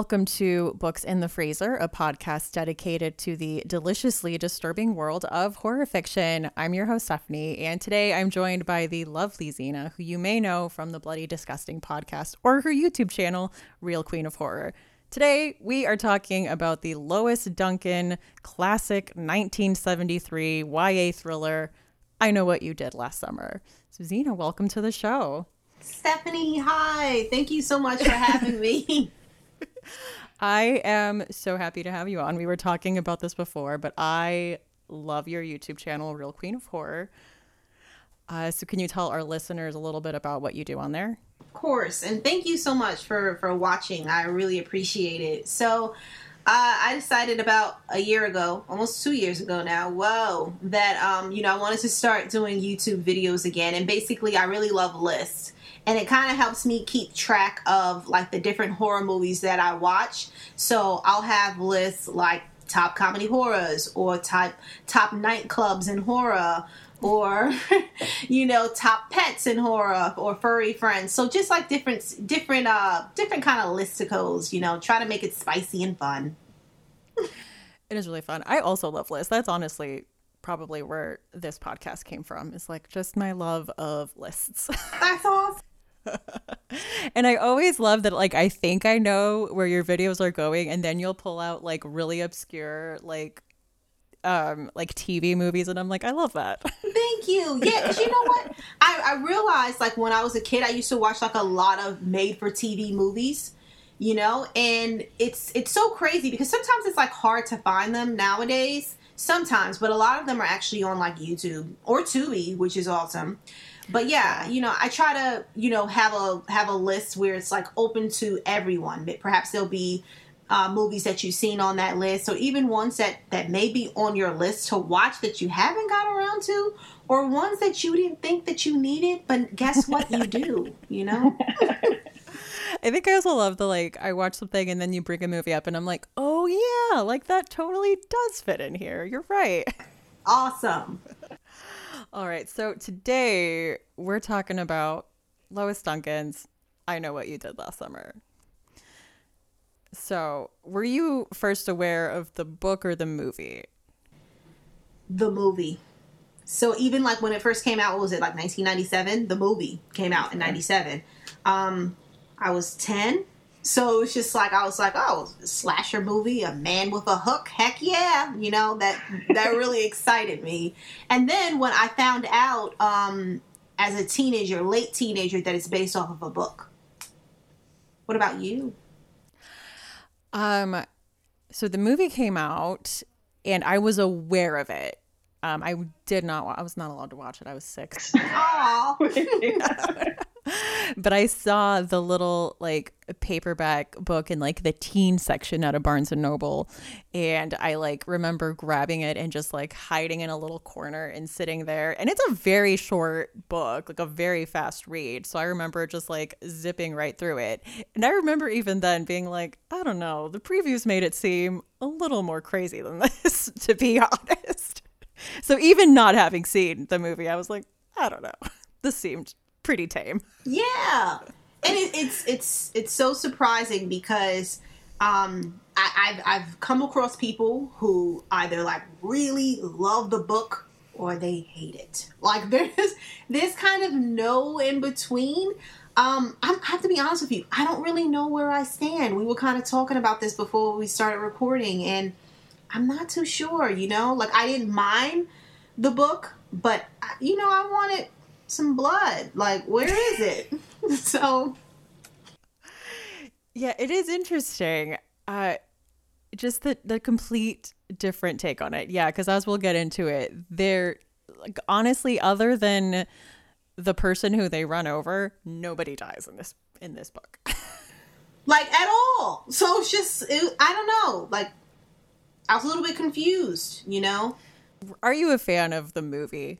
Welcome to Books in the Freezer, a podcast dedicated to the deliciously disturbing world of horror fiction. I'm your host, Stephanie, and today I'm joined by the lovely Xena, who you may know from the Bloody Disgusting podcast or her YouTube channel, Real Queen of Horror. Today, we are talking about the Lois Duncan classic 1973 YA thriller, I Know What You Did Last Summer. So, Xena, welcome to the show. Stephanie, hi. Thank you so much for having me. I am so happy to have you on. We were talking about this before, but I love your YouTube channel, Real Queen of Horror. Uh, so, can you tell our listeners a little bit about what you do on there? Of course, and thank you so much for for watching. I really appreciate it. So, uh, I decided about a year ago, almost two years ago now. Whoa, that um, you know, I wanted to start doing YouTube videos again, and basically, I really love lists and it kind of helps me keep track of like the different horror movies that I watch. So I'll have lists like top comedy horrors or type top nightclubs in horror or you know top pets in horror or furry friends. So just like different different uh different kind of listicles you know try to make it spicy and fun. It is really fun. I also love lists. That's honestly probably where this podcast came from is like just my love of lists. That's awesome and I always love that like I think I know where your videos are going and then you'll pull out like really obscure like um like TV movies and I'm like I love that. Thank you. Yeah, cuz you know what? I I realized like when I was a kid I used to watch like a lot of made for TV movies, you know? And it's it's so crazy because sometimes it's like hard to find them nowadays. Sometimes, but a lot of them are actually on like YouTube or Tubi, which is awesome but yeah, you know, I try to, you know, have a have a list where it's like open to everyone. But perhaps there'll be uh, movies that you've seen on that list, So even ones that that may be on your list to watch that you haven't got around to, or ones that you didn't think that you needed, but guess what, you do. You know. I think I also love the like I watch something and then you bring a movie up and I'm like, oh yeah, like that totally does fit in here. You're right. Awesome. All right. So today we're talking about Lois Duncan's I Know What You Did Last Summer. So, were you first aware of the book or the movie? The movie. So, even like when it first came out, what was it, like 1997? The movie came out in 97. Um, I was 10. So it was just like I was like, oh, slasher movie, a man with a hook, heck yeah, you know that that really excited me. And then when I found out um, as a teenager, late teenager, that it's based off of a book. What about you? Um, so the movie came out, and I was aware of it. Um, I did not. I was not allowed to watch it. I was six. Aww. but I saw the little like paperback book in like the teen section at a Barnes and Noble. And I like remember grabbing it and just like hiding in a little corner and sitting there. And it's a very short book, like a very fast read. So I remember just like zipping right through it. And I remember even then being like, I don't know, the previews made it seem a little more crazy than this, to be honest. So even not having seen the movie, I was like, I don't know. This seemed pretty tame. Yeah, and it, it's it's it's so surprising because um, I, I've I've come across people who either like really love the book or they hate it. Like there's there's kind of no in between. Um, I have to be honest with you. I don't really know where I stand. We were kind of talking about this before we started recording, and I'm not too sure. You know, like I didn't mind the book, but you know, I wanted some blood. Like, where is it? so, yeah, it is interesting. Uh, just the the complete different take on it. Yeah, because as we'll get into it, there, like, honestly, other than the person who they run over, nobody dies in this in this book. like at all. So it's just it, I don't know. Like I was a little bit confused. You know. Are you a fan of the movie?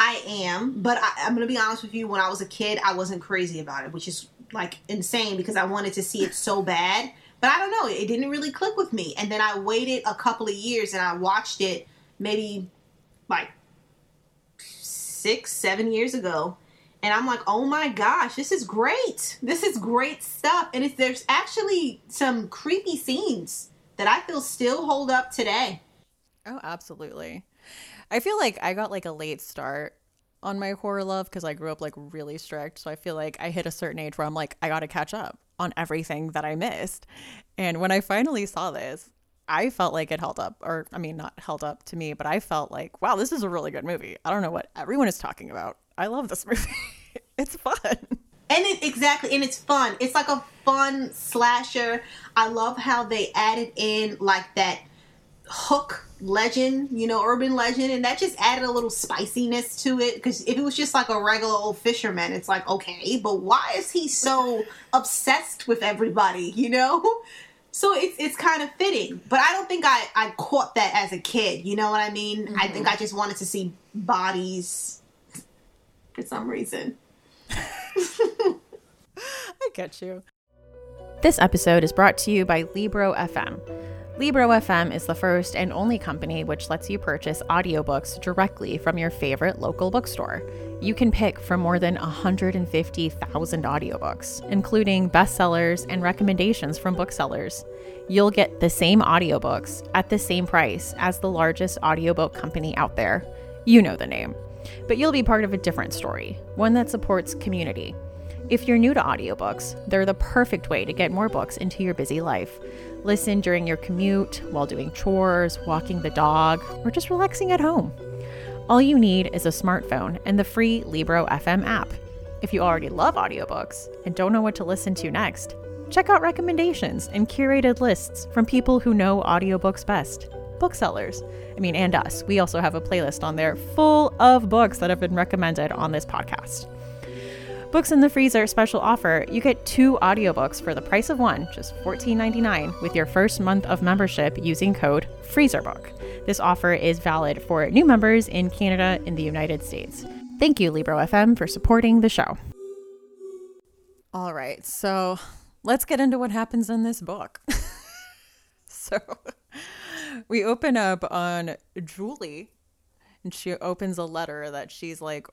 I am, but I, am gonna be honest with you. When I was a kid, I wasn't crazy about it, which is like insane because I wanted to see it so bad. But I don't know, it didn't really click with me. And then I waited a couple of years and I watched it maybe like six, seven years ago. and I'm like, oh my gosh, this is great. This is great stuff. And it's, there's actually some creepy scenes that I feel still hold up today. Oh, absolutely. I feel like I got like a late start on my horror love because I grew up like really strict. So I feel like I hit a certain age where I'm like, I got to catch up on everything that I missed. And when I finally saw this, I felt like it held up, or I mean, not held up to me, but I felt like, wow, this is a really good movie. I don't know what everyone is talking about. I love this movie. it's fun. And it exactly, and it's fun. It's like a fun slasher. I love how they added in like that hook legend, you know, urban legend, and that just added a little spiciness to it. Because if it was just like a regular old fisherman, it's like okay, but why is he so obsessed with everybody? You know. So it's it's kind of fitting, but I don't think I I caught that as a kid. You know what I mean? Mm-hmm. I think I just wanted to see bodies for some reason. I get you. This episode is brought to you by Libro FM. Libro FM is the first and only company which lets you purchase audiobooks directly from your favorite local bookstore. You can pick from more than 150,000 audiobooks, including bestsellers and recommendations from booksellers. You'll get the same audiobooks at the same price as the largest audiobook company out there. You know the name. But you'll be part of a different story, one that supports community. If you're new to audiobooks, they're the perfect way to get more books into your busy life. Listen during your commute, while doing chores, walking the dog, or just relaxing at home. All you need is a smartphone and the free Libro FM app. If you already love audiobooks and don't know what to listen to next, check out recommendations and curated lists from people who know audiobooks best booksellers. I mean, and us. We also have a playlist on there full of books that have been recommended on this podcast. Books in the Freezer special offer you get two audiobooks for the price of one, just $14.99, with your first month of membership using code FreezerBook. This offer is valid for new members in Canada and the United States. Thank you, Libro FM, for supporting the show. All right, so let's get into what happens in this book. so we open up on Julie, and she opens a letter that she's like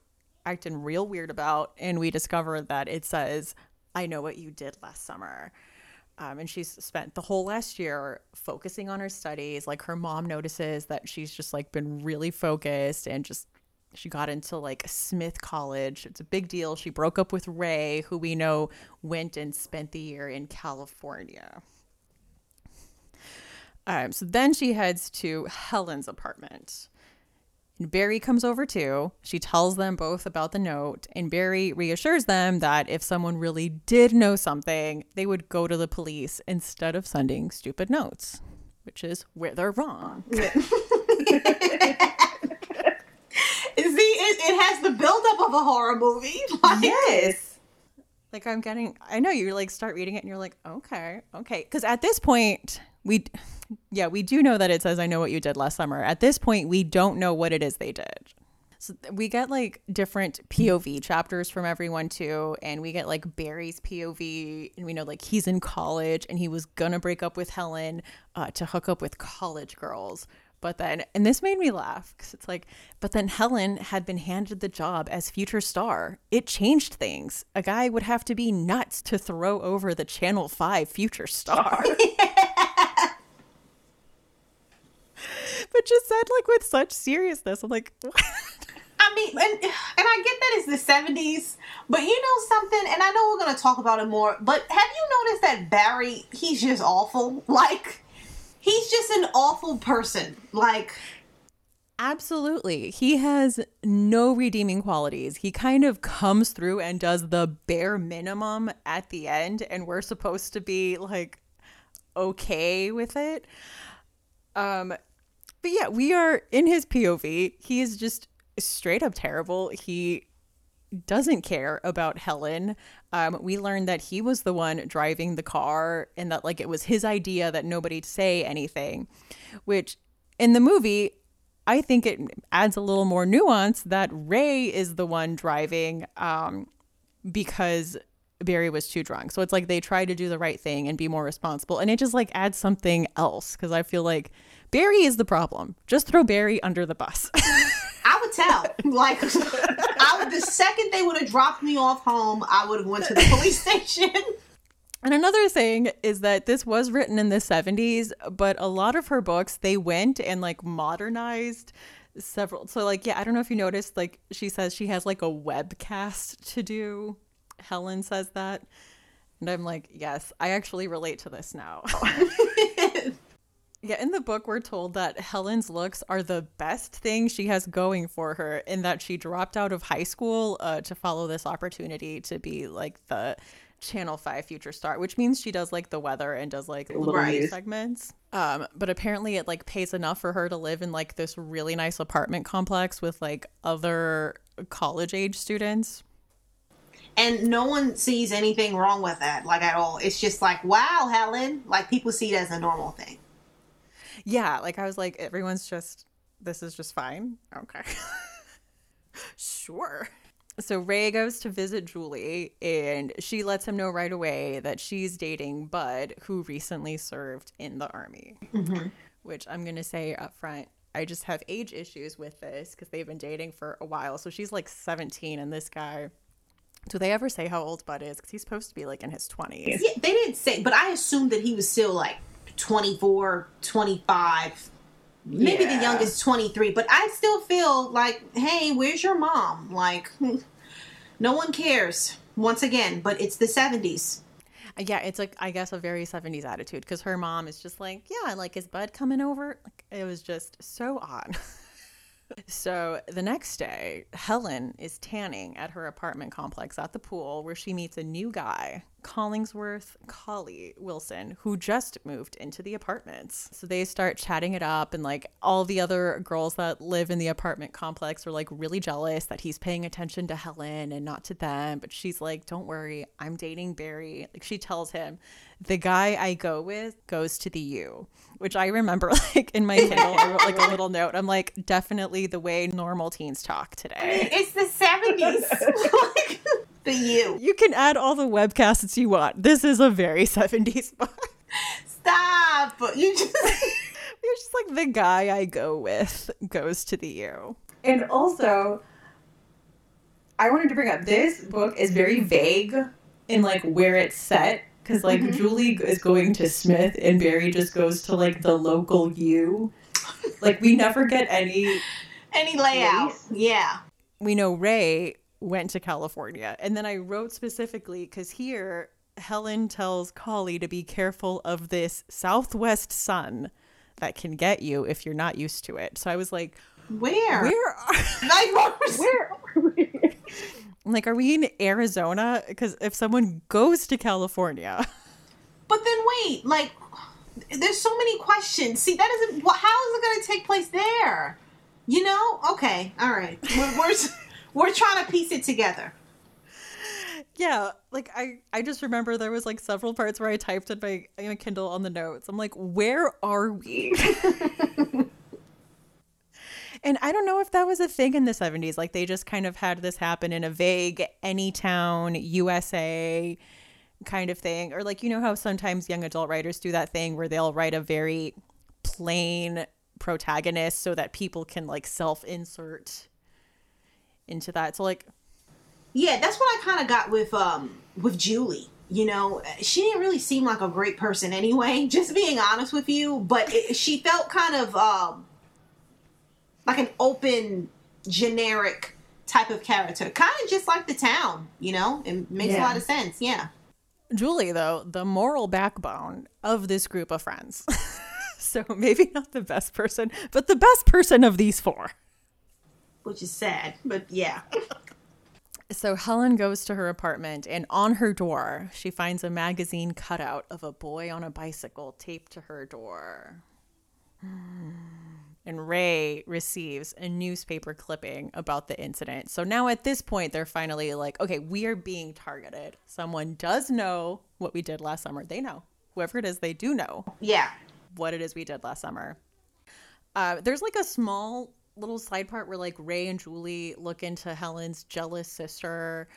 acting real weird about. And we discover that it says, I know what you did last summer. Um, and she's spent the whole last year focusing on her studies. Like her mom notices that she's just like been really focused and just she got into like Smith College. It's a big deal. She broke up with Ray, who we know went and spent the year in California. Um, so then she heads to Helen's apartment. Barry comes over too. She tells them both about the note, and Barry reassures them that if someone really did know something, they would go to the police instead of sending stupid notes, which is where they're wrong. See, it, it, has the buildup of a horror movie. Like, yes. Like I'm getting, I know you like start reading it and you're like, okay, okay. Because at this point, we yeah, we do know that it says I know what you did last summer. At this point, we don't know what it is they did. So we get like different POV chapters from everyone too, and we get like Barry's POV, and we know like he's in college and he was gonna break up with Helen uh, to hook up with college girls. But then, and this made me laugh because it's like, but then Helen had been handed the job as future star. It changed things. A guy would have to be nuts to throw over the Channel 5 future star. but just said like with such seriousness. I'm like, what? I mean, and, and I get that it's the 70s, but you know something, and I know we're going to talk about it more, but have you noticed that Barry, he's just awful? Like, he's just an awful person. Like, Absolutely. He has no redeeming qualities. He kind of comes through and does the bare minimum at the end, and we're supposed to be like okay with it. Um, but yeah, we are in his POV. He is just straight up terrible. He doesn't care about Helen. Um, we learned that he was the one driving the car and that like it was his idea that nobody say anything, which in the movie, I think it adds a little more nuance that Ray is the one driving um, because Barry was too drunk. So it's like they try to do the right thing and be more responsible. And it just like adds something else because I feel like Barry is the problem. Just throw Barry under the bus. I would tell. Like, I would, the second they would have dropped me off home, I would have went to the police station. And another thing is that this was written in the 70s, but a lot of her books, they went and like modernized several. So, like, yeah, I don't know if you noticed, like, she says she has like a webcast to do. Helen says that. And I'm like, yes, I actually relate to this now. yeah, in the book, we're told that Helen's looks are the best thing she has going for her, in that she dropped out of high school uh, to follow this opportunity to be like the Channel 5 future star, which means she does like the weather and does like little Right. segments. Um, but apparently it like pays enough for her to live in like this really nice apartment complex with like other college age students. and no one sees anything wrong with that, like at all. It's just like, wow, Helen. Like people see it as a normal thing. Yeah, like I was like, everyone's just, this is just fine. Okay. sure. So Ray goes to visit Julie and she lets him know right away that she's dating Bud, who recently served in the army. Mm-hmm. Which I'm going to say up front, I just have age issues with this because they've been dating for a while. So she's like 17 and this guy. Do they ever say how old Bud is? Because he's supposed to be like in his 20s. Yeah, they didn't say, but I assumed that he was still like 24, 25. Maybe the youngest 23, but I still feel like, hey, where's your mom? Like, no one cares. Once again, but it's the 70s. Yeah, it's like I guess a very 70s attitude because her mom is just like, yeah, like is Bud coming over? Like it was just so odd. so the next day, Helen is tanning at her apartment complex at the pool where she meets a new guy, Collingsworth Collie Wilson, who just moved into the apartments. So they start chatting it up, and like all the other girls that live in the apartment complex are like really jealous that he's paying attention to Helen and not to them. But she's like, don't worry, I'm dating Barry. Like she tells him, the guy I go with goes to the U, which I remember like in my Kindle, I wrote like a little note. I'm like, definitely the way normal teens talk today. It's the 70s. like, the you. You can add all the webcasts you want. This is a very 70s book. Stop. You just. It's just like the guy I go with goes to the U. And also, I wanted to bring up this book is very vague in like where it's set. Because like mm-hmm. Julie is going to Smith and Barry just goes to like the local U. Like we never get any. Any layout. Yeah. We know Ray went to California. And then I wrote specifically because here Helen tells Collie to be careful of this southwest sun that can get you if you're not used to it. So I was like, Where? where are Like, Where are we? I'm like, are we in Arizona? Because if someone goes to California, But then wait, like, there's so many questions. See, that isn't. How is it going to take place there? You know? Okay, all right. We're we're, we're trying to piece it together. yeah, like I, I just remember there was like several parts where I typed in my, in my Kindle on the notes. I'm like, where are we? and I don't know if that was a thing in the 70s. Like they just kind of had this happen in a vague any town, USA kind of thing. Or like, you know how sometimes young adult writers do that thing where they'll write a very plain protagonist so that people can like self insert into that. So like Yeah, that's what I kind of got with um with Julie. You know, she didn't really seem like a great person anyway. Just being honest with you, but it, she felt kind of um like an open, generic type of character, kind of just like the town. You know, it makes a lot of sense. Yeah. Julie, though, the moral backbone of this group of friends. so maybe not the best person, but the best person of these four. which is sad, but yeah. So Helen goes to her apartment, and on her door, she finds a magazine cutout of a boy on a bicycle taped to her door. Hmm. And Ray receives a newspaper clipping about the incident. So now at this point, they're finally like, okay, we are being targeted. Someone does know what we did last summer. They know. Whoever it is, they do know Yeah. what it is we did last summer. Uh, there's like a small little side part where like Ray and Julie look into Helen's jealous sister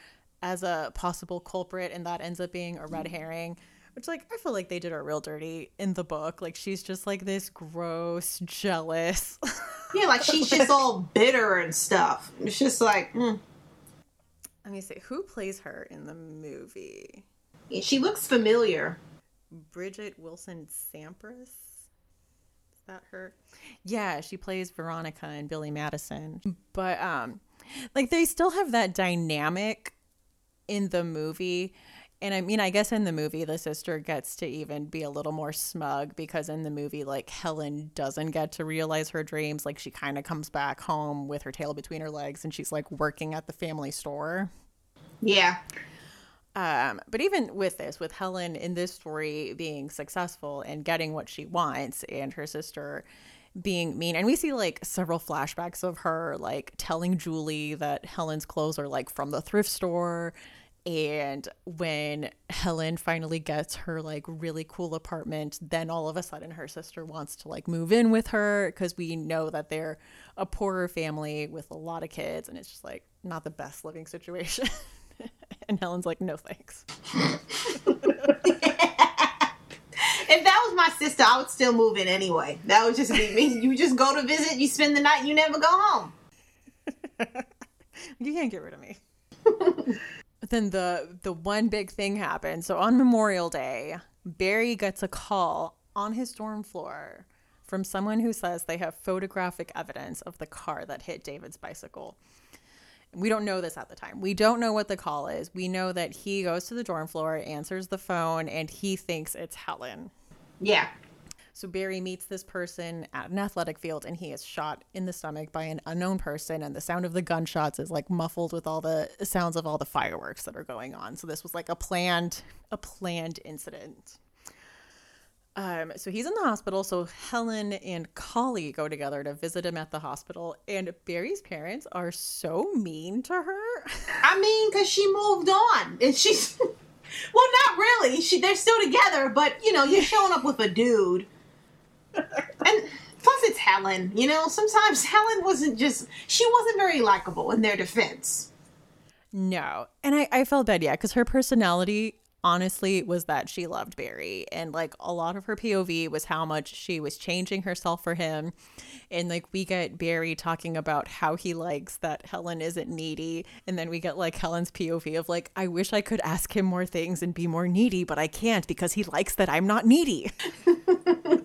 as a possible culprit, and that ends up being a red herring. Which like I feel like they did her real dirty in the book. Like she's just like this gross, jealous Yeah, like she's just all bitter and stuff. It's just like, mm. Let me see. Who plays her in the movie? she looks familiar. Bridgette Wilson Sampras? Is that her? Yeah, she plays Veronica and Billy Madison. But um like they still have that dynamic in the movie. And I mean, I guess in the movie, the sister gets to even be a little more smug because in the movie, like, Helen doesn't get to realize her dreams. Like, she kind of comes back home with her tail between her legs and she's like working at the family store. Yeah. Um, but even with this, with Helen in this story being successful and getting what she wants, and her sister being mean, and we see like several flashbacks of her like telling Julie that Helen's clothes are like from the thrift store. And when Helen finally gets her like really cool apartment, then all of a sudden her sister wants to like move in with her because we know that they're a poorer family with a lot of kids, and it's just like not the best living situation. and Helen's like, no thanks. If that was my sister, I would still move in anyway. That would just be me. You just go to visit, you spend the night, you never go home. you can't get rid of me. But then the the one big thing happened. So on Memorial Day, Barry gets a call on his dorm floor from someone who says they have photographic evidence of the car that hit David's bicycle. We don't know this at the time. We don't know what the call is. We know that he goes to the dorm floor, answers the phone, and he thinks it's Helen. Yeah. So Barry meets this person at an athletic field and he is shot in the stomach by an unknown person and the sound of the gunshots is like muffled with all the sounds of all the fireworks that are going on. So this was like a planned a planned incident. Um, so he's in the hospital. So Helen and Collie go together to visit him at the hospital, and Barry's parents are so mean to her. I mean, because she moved on, and she's well, not really. She they're still together, but you know, you're showing up with a dude, and plus it's Helen. You know, sometimes Helen wasn't just she wasn't very likable in their defense. No, and I I felt bad, yeah, because her personality honestly was that she loved Barry and like a lot of her POV was how much she was changing herself for him and like we get Barry talking about how he likes that Helen isn't needy and then we get like Helen's POV of like I wish I could ask him more things and be more needy but I can't because he likes that I'm not needy.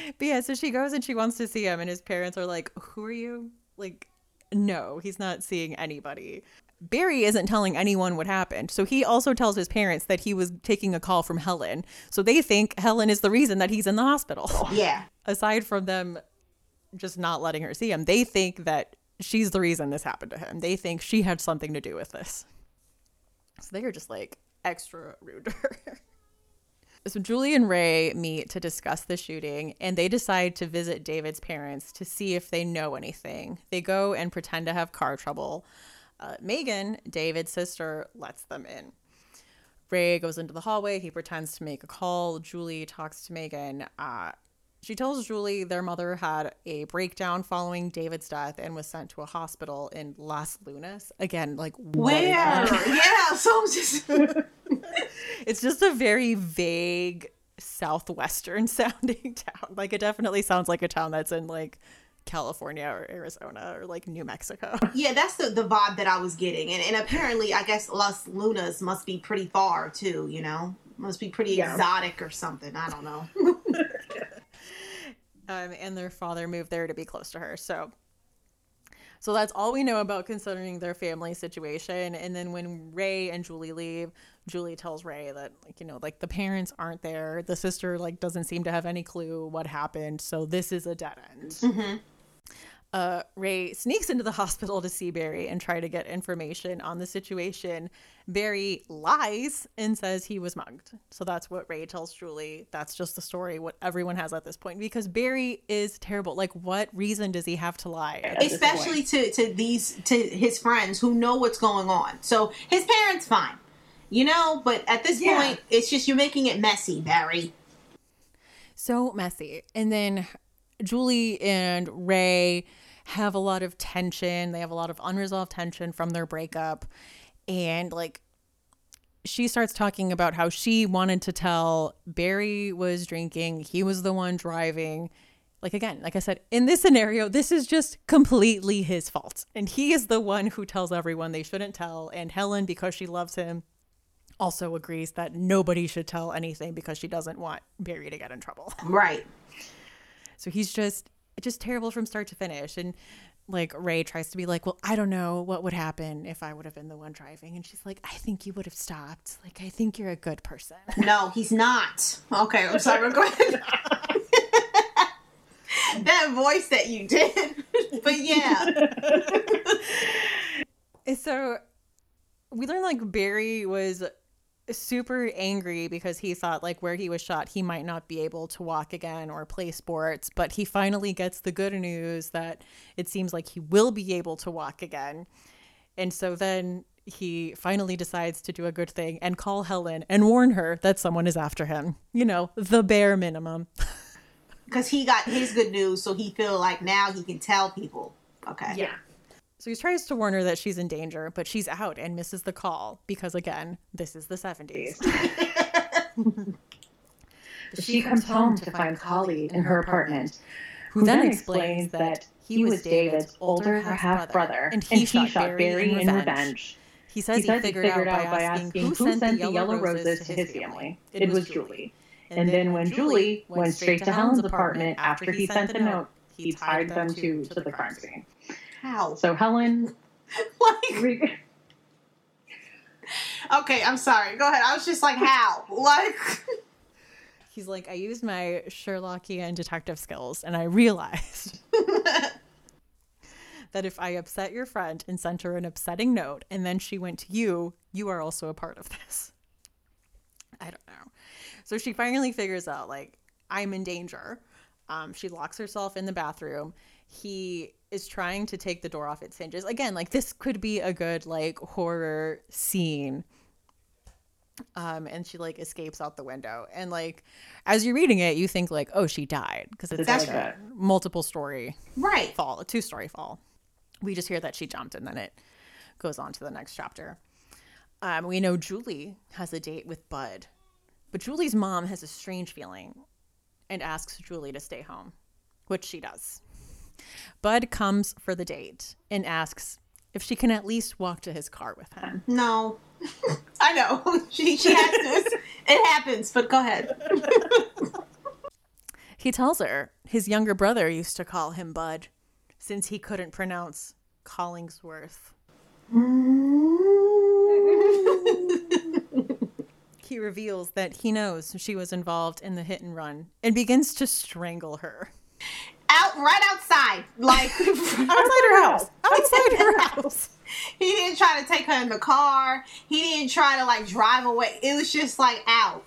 but yeah, so she goes and she wants to see him and his parents are like who are you? Like no, he's not seeing anybody. Barry isn't telling anyone what happened. So he also tells his parents that he was taking a call from Helen. So they think Helen is the reason that he's in the hospital. Yeah. Aside from them just not letting her see him, they think that she's the reason this happened to him. They think she had something to do with this. So they are just like extra rude to her. So Julie and Ray meet to discuss the shooting and they decide to visit David's parents to see if they know anything. They go and pretend to have car trouble. Uh, Megan, David's sister, lets them in. Ray goes into the hallway. He pretends to make a call. Julie talks to Megan. Uh, she tells Julie their mother had a breakdown following David's death and was sent to a hospital in Las Lunas. Again, like where? yeah, so just it's just a very vague southwestern sounding town. Like it definitely sounds like a town that's in like California or Arizona or like New Mexico. Yeah, that's the, the vibe that I was getting. And, and apparently, I guess Las Lunas must be pretty far too, you know? Must be pretty yeah. exotic or something. I don't know. Um, and their father moved there to be close to her. So. So that's all we know about considering their family situation. And then when Ray and Julie leave, Julie tells Ray that like you know like the parents aren't there. The sister like doesn't seem to have any clue what happened. So this is a dead end. Mm-hmm uh, Ray sneaks into the hospital to see Barry and try to get information on the situation. Barry lies and says he was mugged. So that's what Ray tells Julie. That's just the story, what everyone has at this point, because Barry is terrible. Like, what reason does he have to lie? Especially to, to these, to his friends who know what's going on. So his parents, fine. You know, but at this yeah. point, it's just you're making it messy, Barry. So messy. And then Julie and Ray have a lot of tension. They have a lot of unresolved tension from their breakup. And like she starts talking about how she wanted to tell Barry was drinking, he was the one driving. like again, like I said, in this scenario, this is just completely his fault. And he is the one who tells everyone they shouldn't tell. And Helen, because she loves him, also agrees that nobody should tell anything because she doesn't want Barry to get in trouble. Right. So he's just just terrible from start to finish. And like Ray tries to be like, Well, I don't know what would happen if I would have been the one driving. And she's like, I think you would have stopped. Like, I think you're a good person. No, he's not. Okay, I'm sorry. Go ahead. that voice that you did. but yeah. so we learned like Barry was super angry because he thought like where he was shot he might not be able to walk again or play sports but he finally gets the good news that it seems like he will be able to walk again. And so then he finally decides to do a good thing and call Helen and warn her that someone is after him you know the bare minimum. Because he got his good news so he feel like now he can tell people. Okay. Yeah so he tries to warn her that she's in danger, but she's out and misses the call because, again, this is the 70s. she comes home to find Collie in her apartment, who then explains that he was David's older half brother and he, shot, shot Barry in revenge. He says he, says he figured, figured out by asking who sent the yellow roses to his family. It was Julie. And then when Julie went straight to Helen's apartment after he sent the note, he tied them to, to the crime scene. How? So Helen, like, okay, I'm sorry. Go ahead. I was just like, how? Like, he's like, I used my Sherlockian detective skills, and I realized that if I upset your friend and sent her an upsetting note, and then she went to you, you are also a part of this. I don't know. So she finally figures out, like, I'm in danger. Um, she locks herself in the bathroom. He is trying to take the door off its hinges. Again, like this could be a good like horror scene. Um, and she like escapes out the window. And like as you're reading it, you think like, oh, she died because it's That's like a multiple story right fall, a two story fall. We just hear that she jumped, and then it goes on to the next chapter. Um, we know Julie has a date with Bud, but Julie's mom has a strange feeling and asks Julie to stay home, which she does. Bud comes for the date and asks if she can at least walk to his car with him. No. I know. She, she has to. It happens, but go ahead. he tells her his younger brother used to call him Bud since he couldn't pronounce Collingsworth. he reveals that he knows she was involved in the hit and run and begins to strangle her out right outside, like outside her house. Outside her house. He didn't try to take her in the car. He didn't try to like drive away. It was just like out.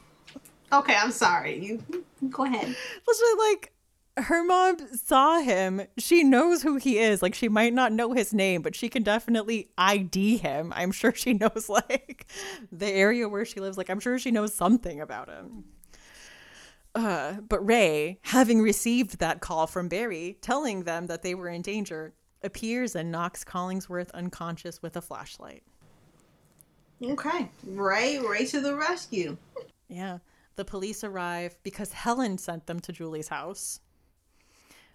Okay, I'm sorry. You go ahead. Literally, like her mom saw him. She knows who he is. Like she might not know his name, but she can definitely ID him. I'm sure she knows like the area where she lives. Like I'm sure she knows something about him. Uh, but Ray, having received that call from Barry telling them that they were in danger, appears and knocks Collingsworth unconscious with a flashlight. Okay. Ray, Ray to the rescue. Yeah. The police arrive because Helen sent them to Julie's house.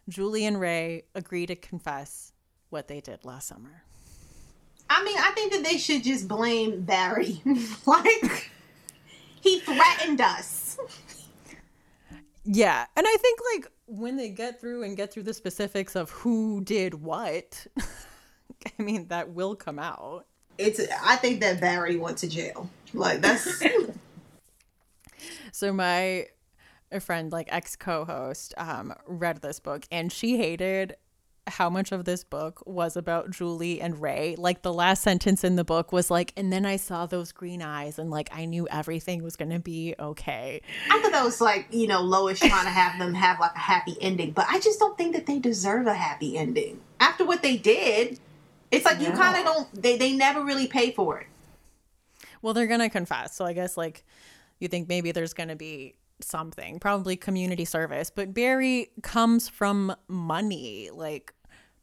Julie and Ray agree to confess what they did last summer. I mean, I think that they should just blame Barry. like, he threatened us. Yeah. And I think like when they get through and get through the specifics of who did what, I mean, that will come out. It's I think that Barry went to jail. Like that's So my a friend like ex co-host um read this book and she hated how much of this book was about Julie and Ray. Like the last sentence in the book was like, and then I saw those green eyes and like I knew everything was gonna be okay. I thought that was like, you know, Lois trying to have them have like a happy ending, but I just don't think that they deserve a happy ending. After what they did, it's like no. you kind of don't they, they never really pay for it. Well, they're gonna confess. So I guess like you think maybe there's gonna be something, probably community service. But Barry comes from money. Like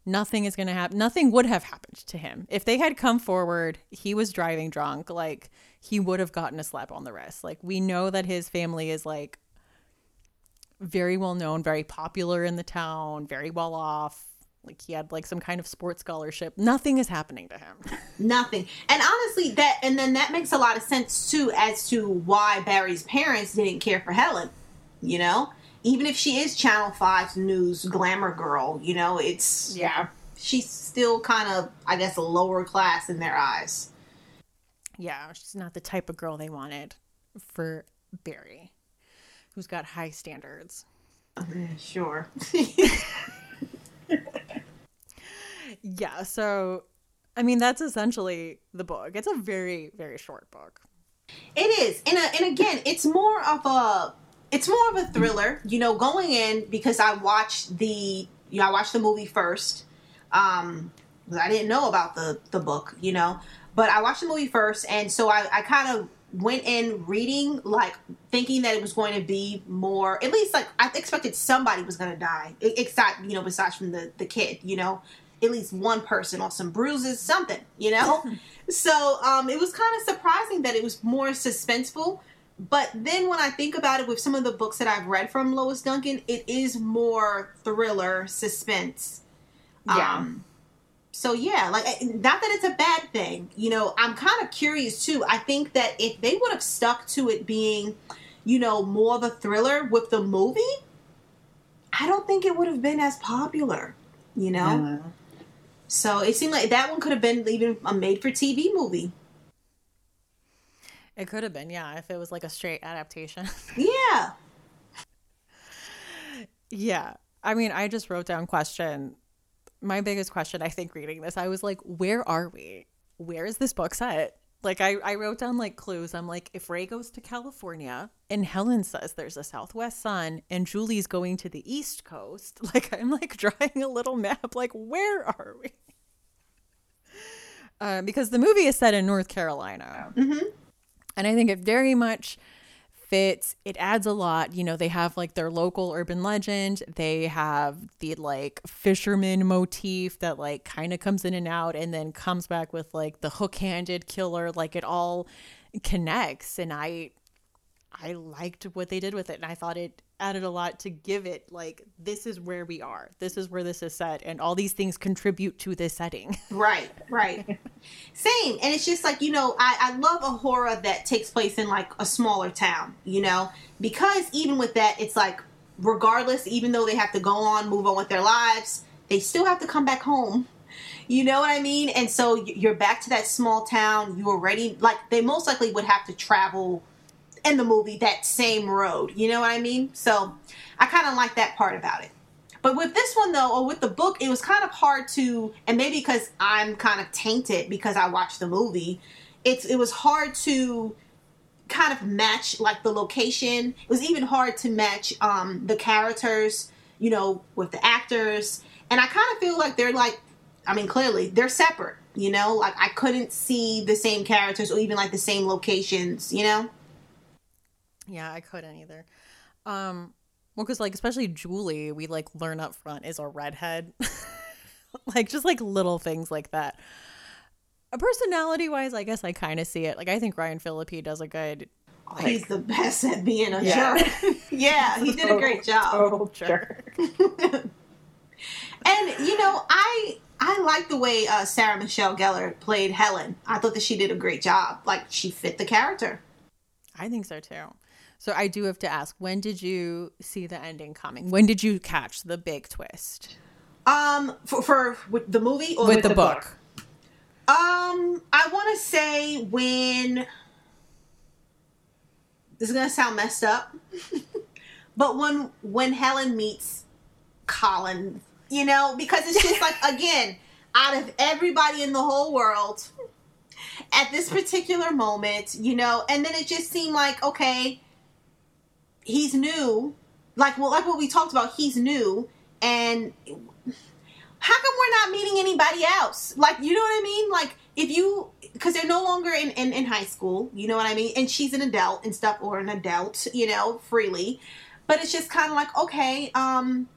nothing is going to happen. Nothing would have happened to him. If they had come forward, he was driving drunk, like he would have gotten a slap on the wrist. Like we know that his family is like very well known, very popular in the town, very well off. Like he had like some kind of sports scholarship. Nothing is happening to him. Nothing. And honestly, that and then that makes a lot of sense too as to why Barry's parents didn't care for Helen. You know, even if she is Channel 5 news glamour girl, you know, it's yeah, she's still kind of I guess a lower class in their eyes. Yeah, she's not the type of girl they wanted for Barry, who's got high standards. Oh, sure. yeah, so I mean that's essentially the book. It's a very very short book. It is. And uh, and again, it's more of a it's more of a thriller, you know, going in because I watched the you know, I watched the movie first. Um I didn't know about the the book, you know. But I watched the movie first and so I, I kind of went in reading like thinking that it was going to be more at least like I expected somebody was going to die except you know besides from the the kid you know? At least one person or some bruises something you know? So um it was kind of surprising that it was more suspenseful but then when I think about it with some of the books that I've read from Lois Duncan it is more thriller suspense. Yeah. Um, so yeah, like eh, not that it's a bad thing. You know, I'm kind of curious too. I think that if they would have stuck to it being, you know, more of a thriller with the movie, I don't think it would have been as popular. You know. Yeah. So it seemed like that one could have been even a made-for-TV movie. It could have been, yeah, if it was like a straight adaptation. yeah. Yeah. I mean, I just wrote down question my biggest question, I think, reading this, I was like, where are we? Where is this book set? Like, I, I wrote down like clues. I'm like, if Ray goes to California and Helen says there's a Southwest sun and Julie's going to the East Coast, like, I'm like drawing a little map. Like, where are we? Uh, because the movie is set in North Carolina. Mm-hmm. And I think it very much fits. It adds a lot. You know, they have like their local urban legend. They have the like fisherman motif that like kind of comes in and out and then comes back with like the hook-handed killer. Like it all connects and I I liked what they did with it and I thought it added a lot to give it like this is where we are this is where this is set and all these things contribute to this setting right right same and it's just like you know I, I love a horror that takes place in like a smaller town you know because even with that it's like regardless even though they have to go on move on with their lives they still have to come back home you know what I mean? And so you're back to that small town. You already like they most likely would have to travel in the movie that same road. You know what I mean? So I kind of like that part about it. But with this one though, or with the book, it was kind of hard to, and maybe because I'm kind of tainted because I watched the movie, it's it was hard to kind of match like the location. It was even hard to match um, the characters, you know, with the actors. And I kind of feel like they're like, I mean, clearly they're separate. You know, like I couldn't see the same characters or even like the same locations. You know. Yeah, I couldn't either. Um, well, because like especially Julie, we like learn up front is a redhead, like just like little things like that. Uh, personality wise, I guess I kind of see it. Like I think Ryan Phillippe does a good. Like, He's the best at being a yeah. jerk. yeah, he did a great job. Total jerk. and you know, I I like the way uh, Sarah Michelle Gellar played Helen. I thought that she did a great job. Like she fit the character. I think so too. So I do have to ask, when did you see the ending coming? When did you catch the big twist? Um, for, for with the movie or with, with the, the book? book? Um, I want to say when this is gonna sound messed up, but when when Helen meets Colin, you know, because it's just like again, out of everybody in the whole world, at this particular moment, you know, and then it just seemed like okay he's new. Like well, like what we talked about, he's new, and how come we're not meeting anybody else? Like you know what I mean? Like if you because they're no longer in, in, in high school, you know what I mean? And she's an adult and stuff, or an adult, you know, freely. But it's just kind of like, okay, um,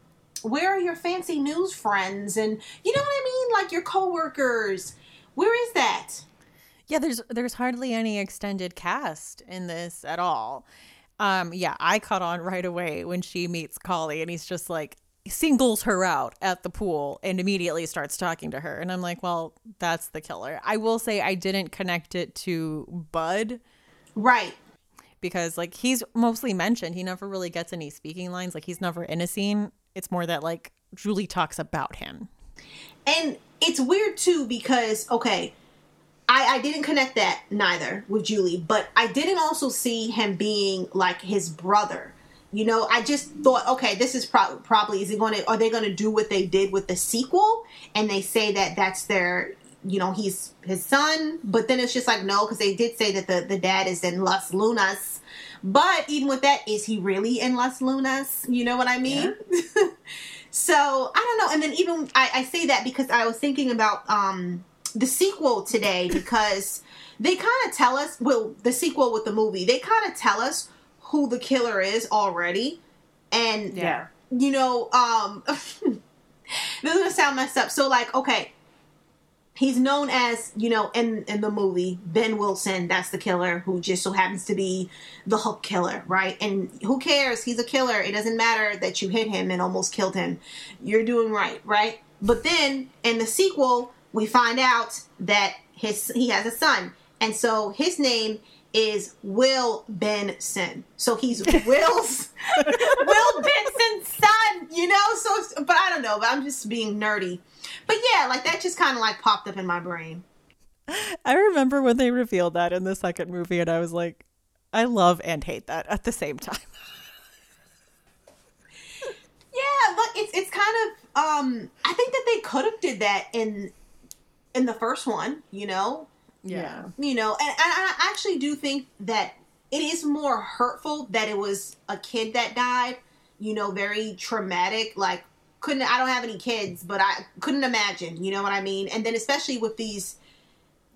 where are your fancy news friends? And you know what I mean? Like your coworkers. Where is that? Yeah, there's there's hardly any extended cast in this at all. Um, yeah, I caught on right away when she meets Collie, and he's just like singles her out at the pool and immediately starts talking to her. And I'm like, well, that's the killer. I will say I didn't connect it to Bud. Right. Because like he's mostly mentioned. He never really gets any speaking lines. Like he's never in a scene. It's more that like Julie talks about him. And it's weird too because okay, I, I didn't connect that neither with Julie, but I didn't also see him being like his brother. You know, I just thought, okay, this is pro- probably is it going to are they going to do what they did with the sequel and they say that that's their you know he's his son, but then it's just like no because they did say that the the dad is in Las Lunas, but even with that, is he really in Las Lunas? You know what I mean? Yeah. so I don't know, and then even I, I say that because I was thinking about um the sequel today because they kind of tell us well the sequel with the movie they kind of tell us who the killer is already. And yeah. you know um this is gonna sound messed up. So like okay. He's known as you know in in the movie ben wilson that's the killer who just so happens to be the hook killer right? And who cares? He's a killer. It doesn't matter that you hit him and almost killed him. You're doing right right? But then in the sequel we find out that his he has a son, and so his name is Will Benson. So he's Will's Will Benson's son, you know. So, but I don't know. But I'm just being nerdy. But yeah, like that just kind of like popped up in my brain. I remember when they revealed that in the second movie, and I was like, I love and hate that at the same time. yeah, look, it's it's kind of um I think that they could have did that in in the first one, you know? Yeah. You know, and, and I actually do think that it is more hurtful that it was a kid that died, you know, very traumatic. Like, couldn't, I don't have any kids, but I couldn't imagine, you know what I mean? And then especially with these,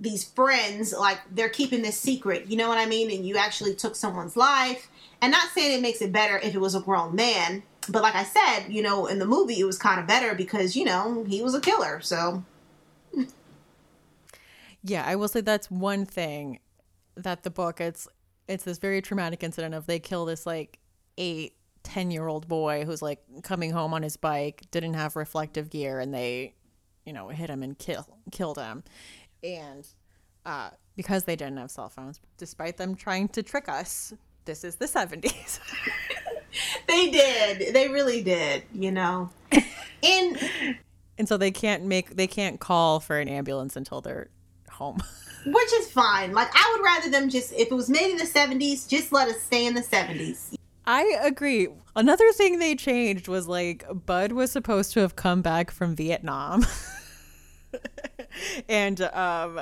these friends, like they're keeping this secret, you know what I mean? And you actually took someone's life. And not saying it makes it better if it was a grown man, but like I said, you know, in the movie it was kind of better because, you know, he was a killer. So yeah, I will say that's one thing that the book it's it's this very traumatic incident of they kill this like eight, ten year old boy who's like coming home on his bike, didn't have reflective gear, and they, you know, hit him and kill killed him. And uh, because they didn't have cell phones, despite them trying to trick us, this is the seventies. they did. They really did, you know. And and so they can't make they can't call for an ambulance until they're home. Which is fine. Like I would rather them just if it was made in the 70s, just let us stay in the 70s. I agree. Another thing they changed was like Bud was supposed to have come back from Vietnam. and um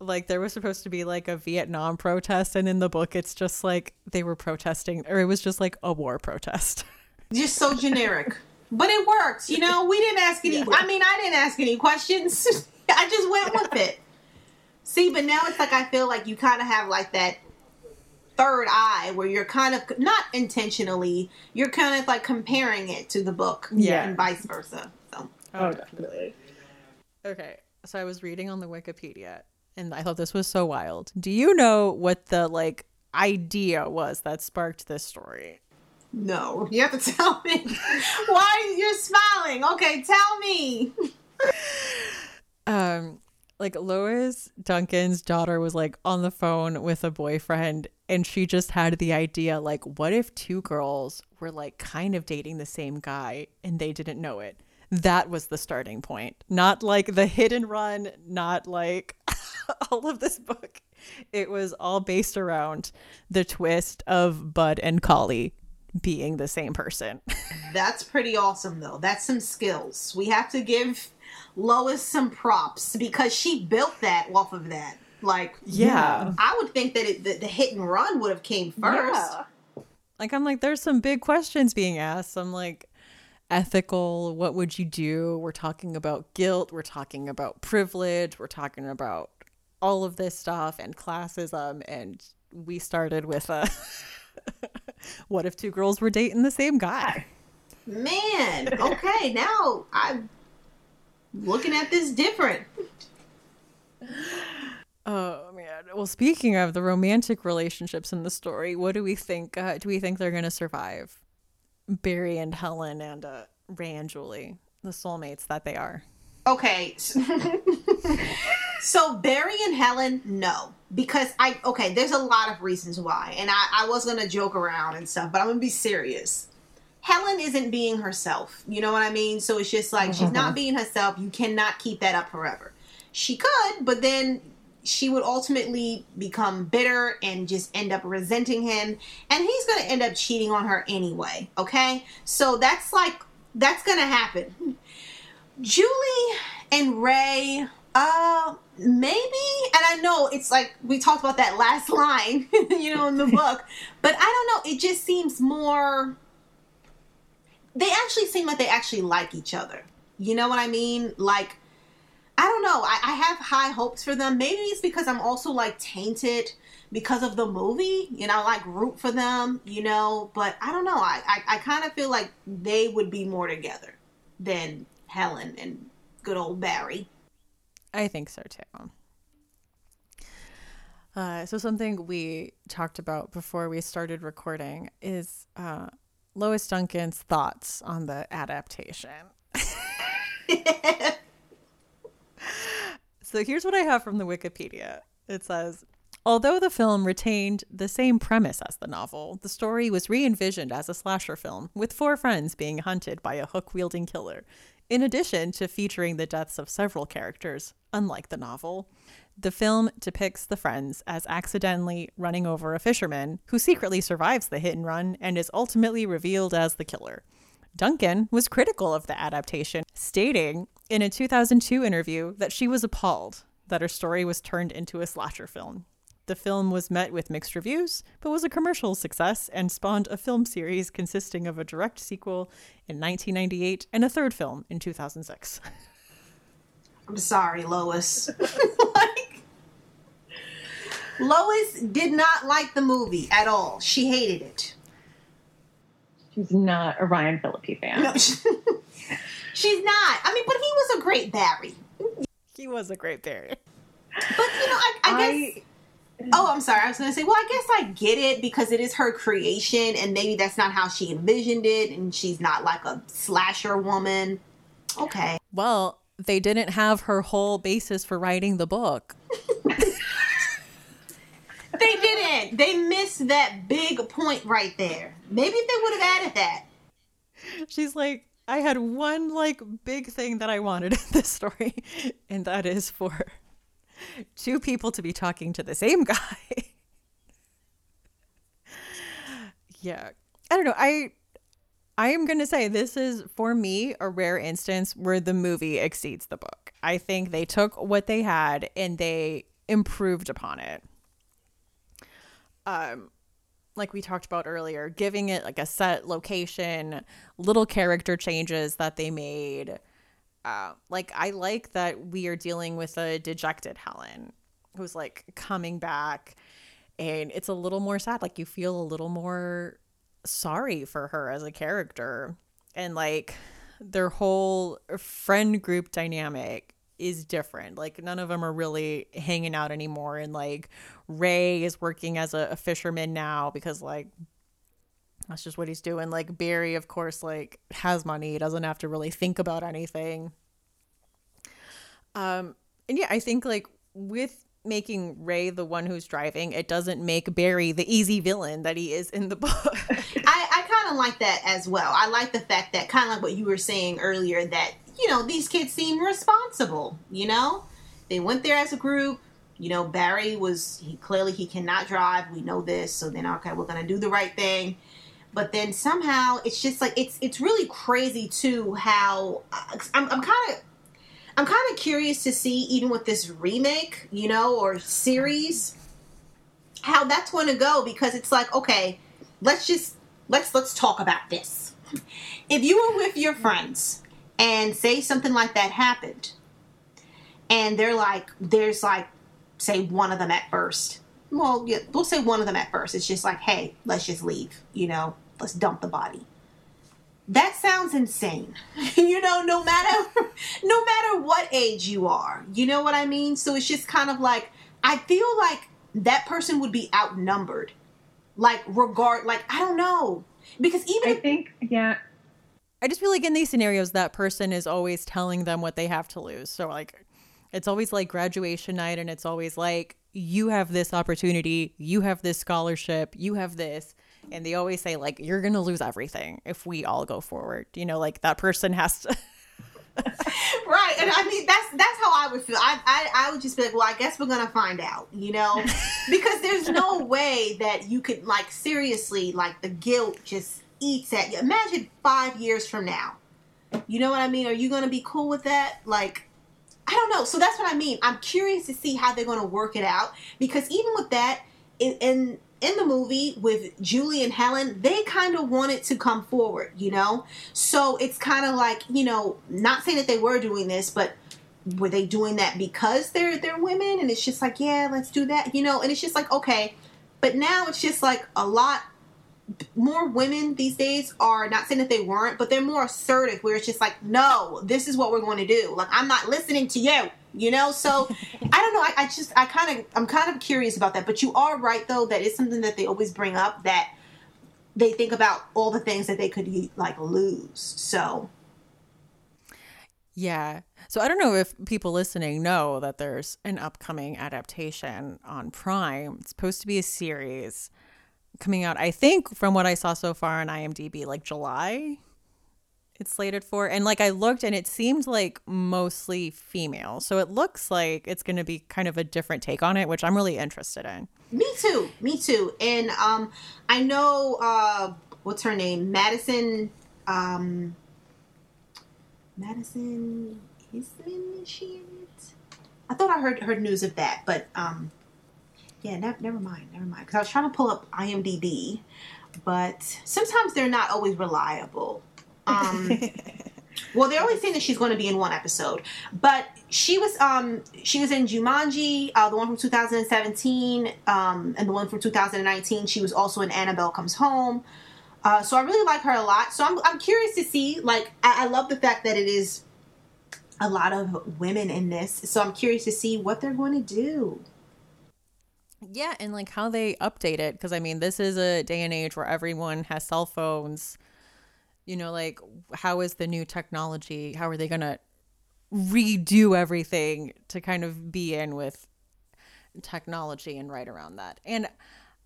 like there was supposed to be like a Vietnam protest and in the book it's just like they were protesting or it was just like a war protest. Just so generic. but it works, you know. We didn't ask any yeah. I mean, I didn't ask any questions. I just went with it. See, but now it's like I feel like you kind of have like that third eye where you're kind of not intentionally, you're kind of like comparing it to the book, yeah, and vice versa. So, oh, definitely. Okay, so I was reading on the Wikipedia, and I thought this was so wild. Do you know what the like idea was that sparked this story? No, you have to tell me. Why you're smiling? Okay, tell me. um like Lois Duncan's daughter was like on the phone with a boyfriend and she just had the idea like what if two girls were like kind of dating the same guy and they didn't know it. That was the starting point. Not like the hit and run, not like all of this book. It was all based around the twist of Bud and Collie being the same person. That's pretty awesome though. That's some skills. We have to give Lois some props because she built that off of that. Like, yeah, I would think that it, the, the, hit and run would have came first. Yeah. Like, I'm like, there's some big questions being asked. I'm like, ethical. What would you do? We're talking about guilt. We're talking about privilege. We're talking about all of this stuff and classism. And we started with a what if two girls were dating the same guy? Man, okay, now I'm looking at this different. Oh man. Well, speaking of the romantic relationships in the story, what do we think? Uh, do we think they're gonna survive? Barry and Helen and uh, Ray and Julie, the soulmates that they are. Okay. so Barry and Helen, no. Because I okay, there's a lot of reasons why. And I, I was gonna joke around and stuff, but I'm gonna be serious. Helen isn't being herself. You know what I mean? So it's just like she's not being herself. You cannot keep that up forever. She could, but then she would ultimately become bitter and just end up resenting him and he's going to end up cheating on her anyway okay so that's like that's going to happen julie and ray uh maybe and i know it's like we talked about that last line you know in the book but i don't know it just seems more they actually seem like they actually like each other you know what i mean like I don't know. I, I, have high hopes for them. Maybe it's because I'm also like tainted because of the movie. You know, like root for them, you know, but I don't know. I, I, I kind of feel like they would be more together than Helen and good old Barry. I think so too. Uh, so something we talked about before we started recording is uh, Lois Duncan's thoughts on the adaptation. So here's what I have from the Wikipedia. It says, Although the film retained the same premise as the novel, the story was re envisioned as a slasher film, with four friends being hunted by a hook wielding killer, in addition to featuring the deaths of several characters, unlike the novel. The film depicts the friends as accidentally running over a fisherman who secretly survives the hit and run and is ultimately revealed as the killer. Duncan was critical of the adaptation, stating in a 2002 interview that she was appalled that her story was turned into a slasher film. The film was met with mixed reviews, but was a commercial success and spawned a film series consisting of a direct sequel in 1998 and a third film in 2006. I'm sorry, Lois. like, Lois did not like the movie at all. She hated it. She's not a Ryan Phillippe fan. No, she, she's not. I mean, but he was a great Barry. He was a great Barry. But you know, I, I, I guess. Oh, I'm sorry. I was going to say, well, I guess I get it because it is her creation, and maybe that's not how she envisioned it, and she's not like a slasher woman. Okay. Well, they didn't have her whole basis for writing the book. they didn't. They missed that big point right there. Maybe if they would have added that. She's like, I had one like big thing that I wanted in this story, and that is for two people to be talking to the same guy. yeah. I don't know. I I am going to say this is for me a rare instance where the movie exceeds the book. I think they took what they had and they improved upon it um like we talked about earlier, giving it like a set location, little character changes that they made. Like I like that we are dealing with a dejected Helen who's like coming back and it's a little more sad. Like you feel a little more sorry for her as a character. And like their whole friend group dynamic is different. Like none of them are really hanging out anymore. And like Ray is working as a, a fisherman now because like that's just what he's doing. Like Barry, of course, like has money, he doesn't have to really think about anything. Um, and yeah, I think like with making Ray the one who's driving, it doesn't make Barry the easy villain that he is in the book. I, I kind of like that as well. I like the fact that kind of like what you were saying earlier that you know, these kids seem responsible, you know? They went there as a group. You know, Barry was he clearly he cannot drive. We know this. So then okay, we're to do the right thing. But then somehow it's just like it's it's really crazy too how uh, I'm I'm kind of I'm kind of curious to see even with this remake, you know, or series how that's going to go because it's like okay, let's just let's let's talk about this. If you were with your friends and say something like that happened and they're like there's like say one of them at first well yeah, we'll say one of them at first it's just like hey let's just leave you know let's dump the body that sounds insane you know no matter no matter what age you are you know what i mean so it's just kind of like I feel like that person would be outnumbered. Like regard like I don't know. Because even I if, think yeah. I just feel like in these scenarios that person is always telling them what they have to lose. So like it's always like graduation night and it's always like you have this opportunity, you have this scholarship, you have this and they always say like you're going to lose everything if we all go forward. You know, like that person has to right and i mean that's that's how i would feel. I, I i would just be like well i guess we're gonna find out you know? Because there's no way that you could like seriously like the guilt just eats at you. Imagine five years from now. You know what i mean? Are you gonna be cool with that? Like i don't know. So that's what i mean. I'm curious to see how they're gonna work it out because even with that in, in in the movie with Julie and Helen, they kind of wanted to come forward, you know? So it's kind of like, you know, not saying that they were doing this, but were they doing that because they're they're women and it's just like, yeah, let's do that, you know? And it's just like, okay. But now it's just like a lot more women these days are not saying that they weren't, but they're more assertive where it's just like, no, this is what we're going to do. Like I'm not listening to you you know? So i don't know I, I just i kind of i'm kind of curious about that. But you are right though that is something that they always bring up that they think about all the things that they could like lose. So. Yeah. So i don't know if people listening know that there's an upcoming adaptation on prime. It's supposed to be a series coming out i think from what i saw so far on imdb like july it's slated for. And like I looked and it seemed like mostly female. So it looks like it's going to be kind of a different take on it, which I'm really interested in. Me too. Me too. And um I know uh what's her name? Madison um Madison Isn't she? I thought I heard heard news of that, but um yeah, never, never mind, never mind. Because I was trying to pull up IMDb, but sometimes they're not always reliable. Um, well, they're only saying that she's going to be in one episode, but she was um she was in Jumanji, uh, the one from 2017, um, and the one from 2019. She was also in Annabelle Comes Home. Uh, so I really like her a lot. So I'm I'm curious to see. Like I, I love the fact that it is a lot of women in this. So I'm curious to see what they're going to do. Yeah, and like how they update it because I mean, this is a day and age where everyone has cell phones. You know like how is the new technology how are they going to redo everything to kind of be in with technology and right around that? And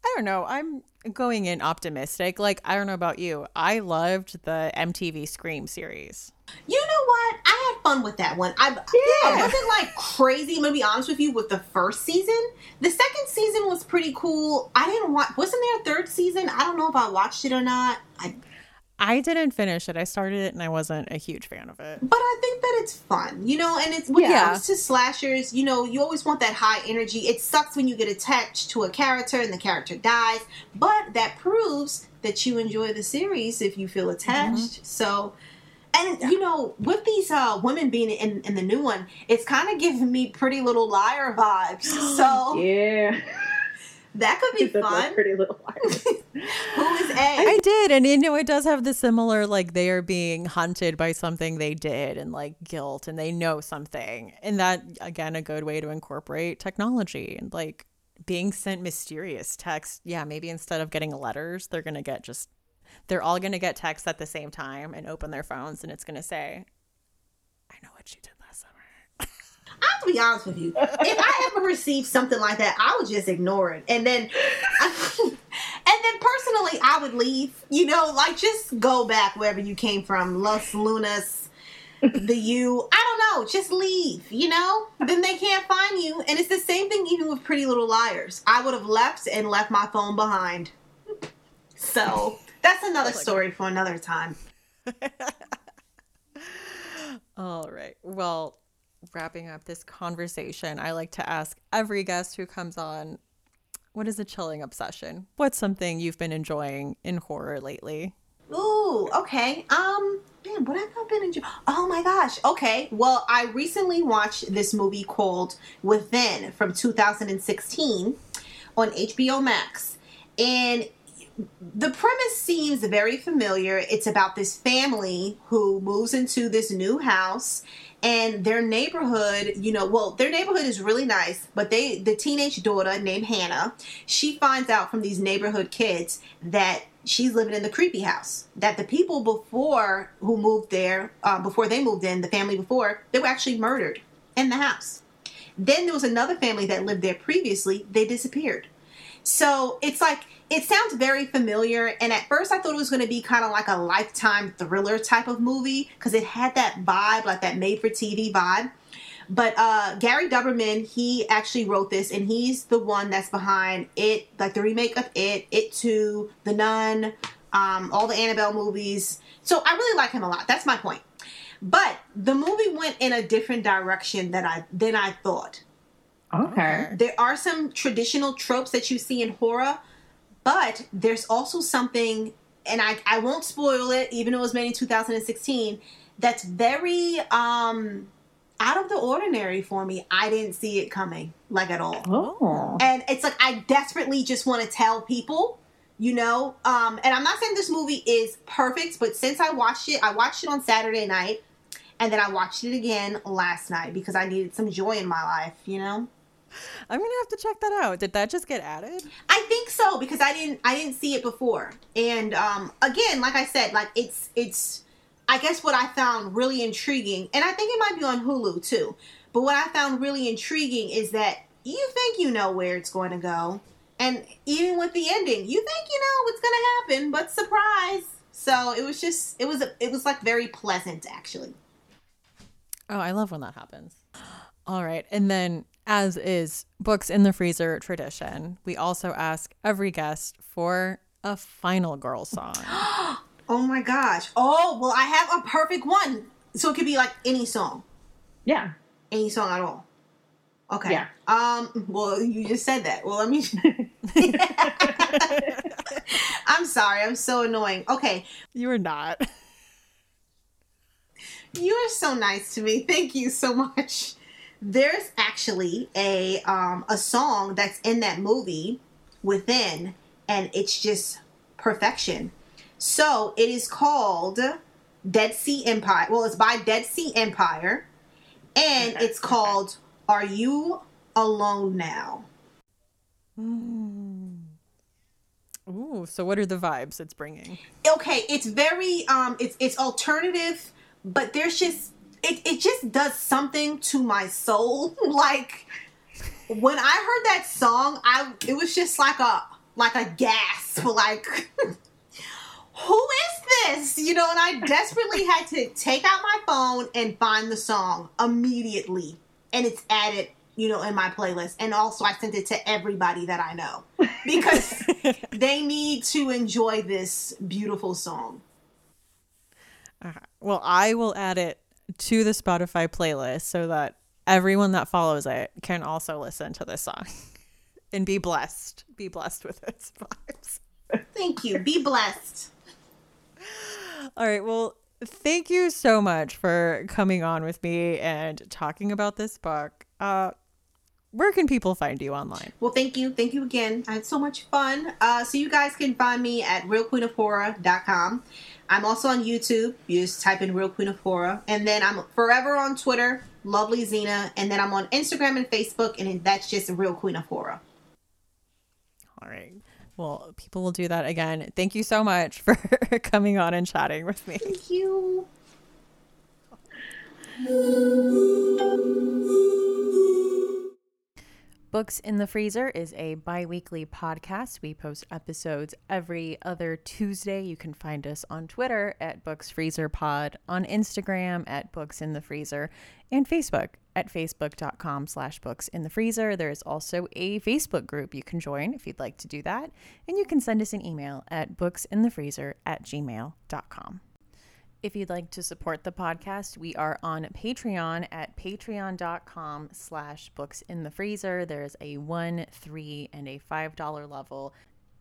i don't know. I'm going in optimistic. Like i don't know about you. I loved the mtv scream series. You know what? I had fun with that one. I, yeah. I wasn't like crazy i'm gonna be honest with you with the first season. The second season was pretty cool. I didn't watch wasn't there a third season? I don't know if i watched it or not. I I didn't finish it. I started it and I wasn't a huge fan of it. But I think that it's fun, you know, and it's when yeah. it comes to slashers, you know, you always want that high energy. It sucks when you get attached to a character and the character dies, but that proves that you enjoy the series if you feel attached. Mm-hmm. So and yeah. you know, with these uh, women being in, in the new one, it's kind of giving me Pretty Little Liar vibes. So yeah, that could be fun. Pretty Little Liars. Who is A? I did, and you know, it does have the similar like they are being hunted by something they did, and like guilt, and they know something, and that again a good way to incorporate technology and like being sent mysterious text. Yeah, maybe instead of getting letters, they're gonna get just they're all gonna get texts at the same time and open their phones, and it's gonna say, "I know what you did." I have to be honest with you. If I ever received something like that, I would just ignore it, and then, and then personally, I would leave. You know, like just go back wherever you came from, Los Lunas, the U. I don't know, just leave. You know, then they can't find you, and it's the same thing even with Pretty Little Liars. I would have left and left my phone behind. So that's another story for another time. All right. Well, wrapping up this conversation, I like to ask every guest who comes on what is a chilling obsession? What's something you've been enjoying in horror lately? Ooh, okay. Um, man, what have I been enjoying? Oh my gosh. Okay. Well, I recently watched this movie called Within from 2016 on HBO Max. And the premise seems very familiar. It's about this family who moves into this new house and their neighborhood, you know, well, their neighborhood is really nice, but they the teenage daughter named Hannah, she finds out from these neighborhood kids that she's living in the creepy house. That the people before who moved there, uh, before they moved in, the family before, they were actually murdered in the house. Then there was another family that lived there previously. They disappeared. So it's like it sounds very familiar. And at first, I thought it was going to be kind of like a lifetime thriller type of movie because it had that vibe, like that made for TV vibe. But uh, Gary Dauberman, he actually wrote this, and he's the one that's behind it, like the remake of It, It 2, The Nun, um, all the Annabelle movies. So I really like him a lot. That's my point. But the movie went in a different direction than I than I thought. Okay. There are some traditional tropes that you see in horror, but there's also something, and I, I won't spoil it, even though it was made in 2016, that's very um, out of the ordinary for me. I didn't see it coming, like at all. Oh. And it's like I desperately just want to tell people, you know. Um, and I'm not saying this movie is perfect, but since I watched it, I watched it on Saturday night, and then I watched it again last night because I needed some joy in my life, you know. I'm gonna have to check that out. Did that just get added? I think so because I didn't I didn't see it before. And um again, like I said, like it's it's I guess what I found really intriguing, and I think it might be on Hulu too. But what I found really intriguing is that you think you know where it's going to go, and even with the ending, you think you know what's going to happen, but surprise! So it was just it was it was like very pleasant actually. Oh, I love when that happens. All right, and then as is books in the freezer tradition, we also ask every guest for a final girl song. oh my gosh. Oh, well, I have a perfect one. So it could be like any song. Yeah. Any song at all. Okay. Yeah. Um, well, you just said that. Well, let me. I'm sorry. I'm so annoying. Okay. You are not. You are so nice to me. Thank you so much there's actually a um, a song that's in that movie within, and it's just perfection. So it is called Dead Sea Empire. Well, it's by Dead Sea Empire, and it's called "Are You Alone Now." Mm. Ooh, so what are the vibes it's bringing? Okay, it's very um, it's it's alternative, but there's just it, it just does something to my soul. like when I heard that song, I it was just like a like a gasp, like who is this? You know, and I desperately had to take out my phone and find the song immediately. And it's added, you know, in my playlist. And also I sent it to everybody that I know. Because they need to enjoy this beautiful song. Uh, well, I will add it to the Spotify playlist so that everyone that follows it can also listen to this song and be blessed. Be blessed with its vibes. Thank you. Be blessed. All right. Well, thank you so much for coming on with me and talking about this book. Uh, where can people find you online? Well, thank you. Thank you again. I had so much fun. Uh, so you guys can find me at realqueenofhorror.com. I'm also on YouTube. You just type in Real Queen of Horror. And then I'm forever on Twitter, Lovely Zena. And then I'm on Instagram and Facebook, and that's just Real Queen of Horror. All right. Well, people will do that again. Thank you so much for coming on and chatting with me. Thank you. Books in the Freezer is a bi weekly podcast. We post episodes every other Tuesday. You can find us on Twitter at Books Freezer Pod, on Instagram at Books in the Freezer, and Facebook at facebook.com slash books in the freezer. There is also a Facebook group you can join if you'd like to do that. And you can send us an email at booksinthefreezer at gmail.com. If you'd like to support the podcast, we are on Patreon at patreon.com slash books in the freezer. There's a one, three, and a five dollar level.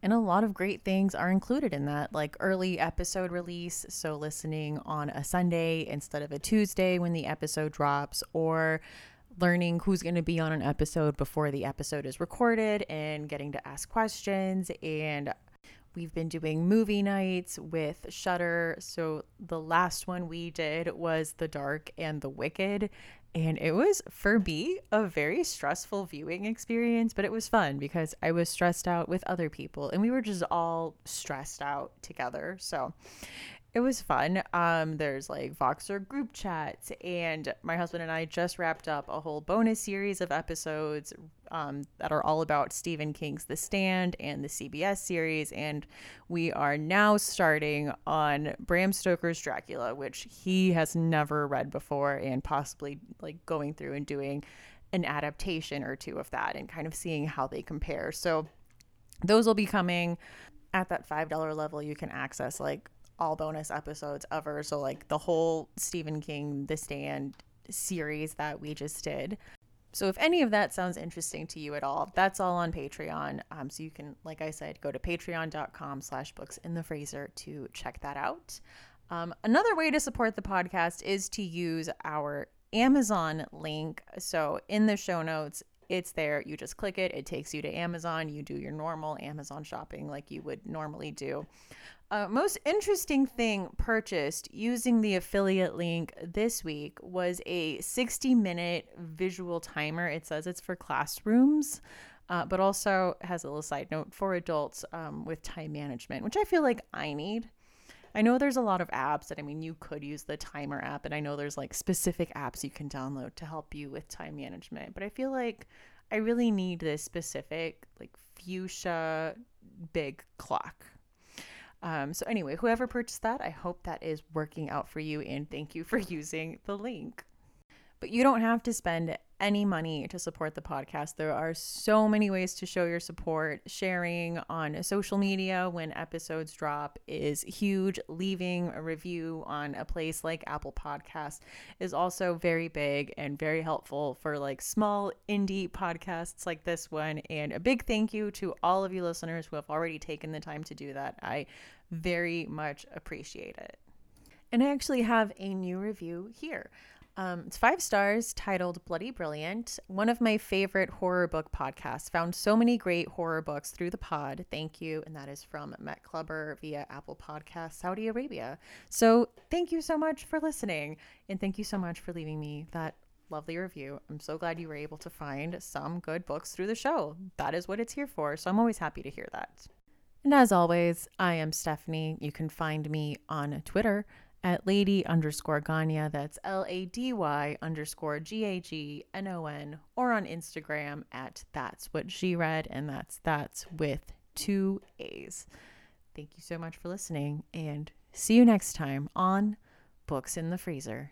And a lot of great things are included in that, like early episode release. So, listening on a Sunday instead of a Tuesday when the episode drops, or learning who's going to be on an episode before the episode is recorded and getting to ask questions and We've been doing movie nights with Shutter. So the last one we did was The Dark and the Wicked. And it was, for me, a very stressful viewing experience, but it was fun because I was stressed out with other people and we were just all stressed out together. So it was fun. Um, there's like Voxer group chats, and my husband and I just wrapped up a whole bonus series of episodes um, that are all about Stephen King's The Stand and the CBS series. And we are now starting on Bram Stoker's Dracula, which he has never read before, and possibly like going through and doing an adaptation or two of that and kind of seeing how they compare. So those will be coming at that $5 level. You can access like all bonus episodes ever. So, like the whole Stephen King The Stand series that we just did. So, if any of that sounds interesting to you at all, that's all on Patreon. Um, so you can, like I said, go to patreon.com slash books in the freezer to check that out. Um, another way to support the podcast is to use our Amazon link. So in the show notes, it's there. You just click it, it takes you to Amazon. You do your normal Amazon shopping like you would normally do. Uh, most interesting thing purchased using the affiliate link this week was a 60 minute visual timer. It says it's for classrooms, uh, but also has a little side note for adults um, with time management, which I feel like I need. I know there's a lot of apps that I mean you could use the timer app and I know there's like specific apps you can download to help you with time management, but I feel like I really need this specific like fuchsia big clock um, so, anyway, whoever purchased that, I hope that is working out for you and thank you for using the link. But you don't have to spend any money to support the podcast. There are so many ways to show your support. Sharing on social media when episodes drop is huge. Leaving a review on a place like Apple Podcast is also very big and very helpful for like small indie podcasts like this one. And a big thank you to all of you listeners who have already taken the time to do that. I very much appreciate it. And I actually have a new review here. Um, it's five stars titled Bloody Brilliant. One of my favorite horror book podcasts. Found so many great horror books through the pod. Thank you. And that is from Met Clubber via Apple Podcast, Saudi Arabia. So thank you so much for listening. And thank you so much for leaving me that lovely review. I'm so glad you were able to find some good books through the show. That is what it's here for. So I'm always happy to hear that. And as always, I am Stephanie. You can find me on Twitter at lady underscore Gagnon, that's L A D Y underscore G A G N O N, or on Instagram at That's What She Read, and that's That's with two A's. Thank you so much for listening, and see you next time on Books in the Freezer.